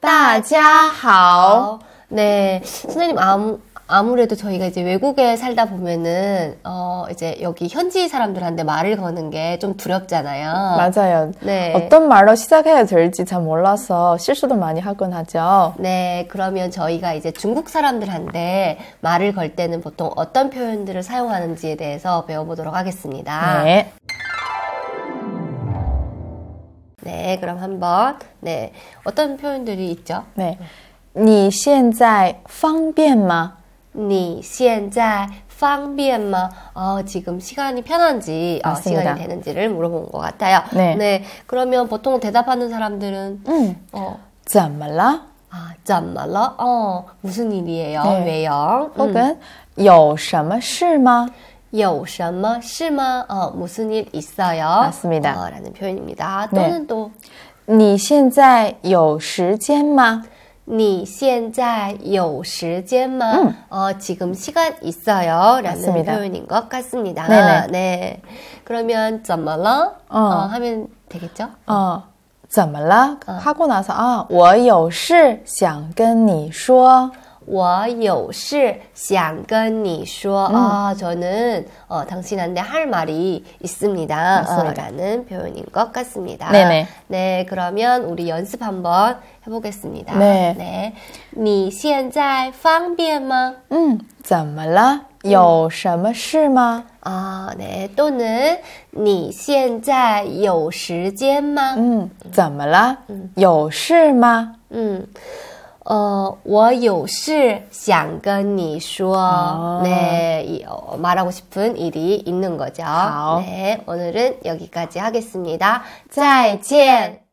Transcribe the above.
따자하오. 네, 선생님 아무 아무래도 저희가 이제 외국에 살다 보면은 어 이제 여기 현지 사람들한테 말을 거는 게 좀 두렵잖아요. 맞아요. 네. 어떤 말로 시작해야 될지 잘 몰라서 실수도 많이 하곤 하죠. 네, 그러면 저희가 이제 중국 사람들한테 말을 걸 때는 보통 어떤 표현들을 사용하는지에 대해서 배워보도록 하겠습니다. 네. 네, 그럼 한번 네 어떤 표현들이 있죠? 네. 你现在方便吗?你现在方便吗? 어, 지금 시간이 편한지, 어, 시간이 되는지를 물어본 것 같아요. 네. 네. 그러면 보통 대답하는 사람들은, 음. 어, 怎么了? 아, 怎么了? 어, 무슨 일이에요? 네. 왜요? 혹은, 음. 有什么事吗? 有什么事吗? 어, 무슨 일 있어요? 맞습니다. 어, 라는 표현입니다. 또는 네. 또, 你现在有时间吗?你现在有时间吗? 음. 어, 지금 시간 있어요. 라는 맞습니다. 표현인 것 같습니다. 네네. 네. 그러면 怎么了? 어. 어, 하면 되겠죠? 어. 怎么了? 어. 하고 나서 아, 我有事想跟你说. 我有事想跟你说. 음. 아, 저는 어, 당신한테 할 말이 있습니다. 어, 라는 표현인 것 같습니다. 네네. 네, 그러면 우리 연습 한번 해보겠습니다. 네. 네. 你现在方便吗? 음, 怎么了?有什么事吗? 아, 네. 또는 你现在有时间吗? 음, 怎么了?有事吗? 음. 呃，我有事想跟你说. 아. 네, 말하고 싶은 일이 있는 거죠. 네, 오늘은 여기까지 하겠습니다. 再见.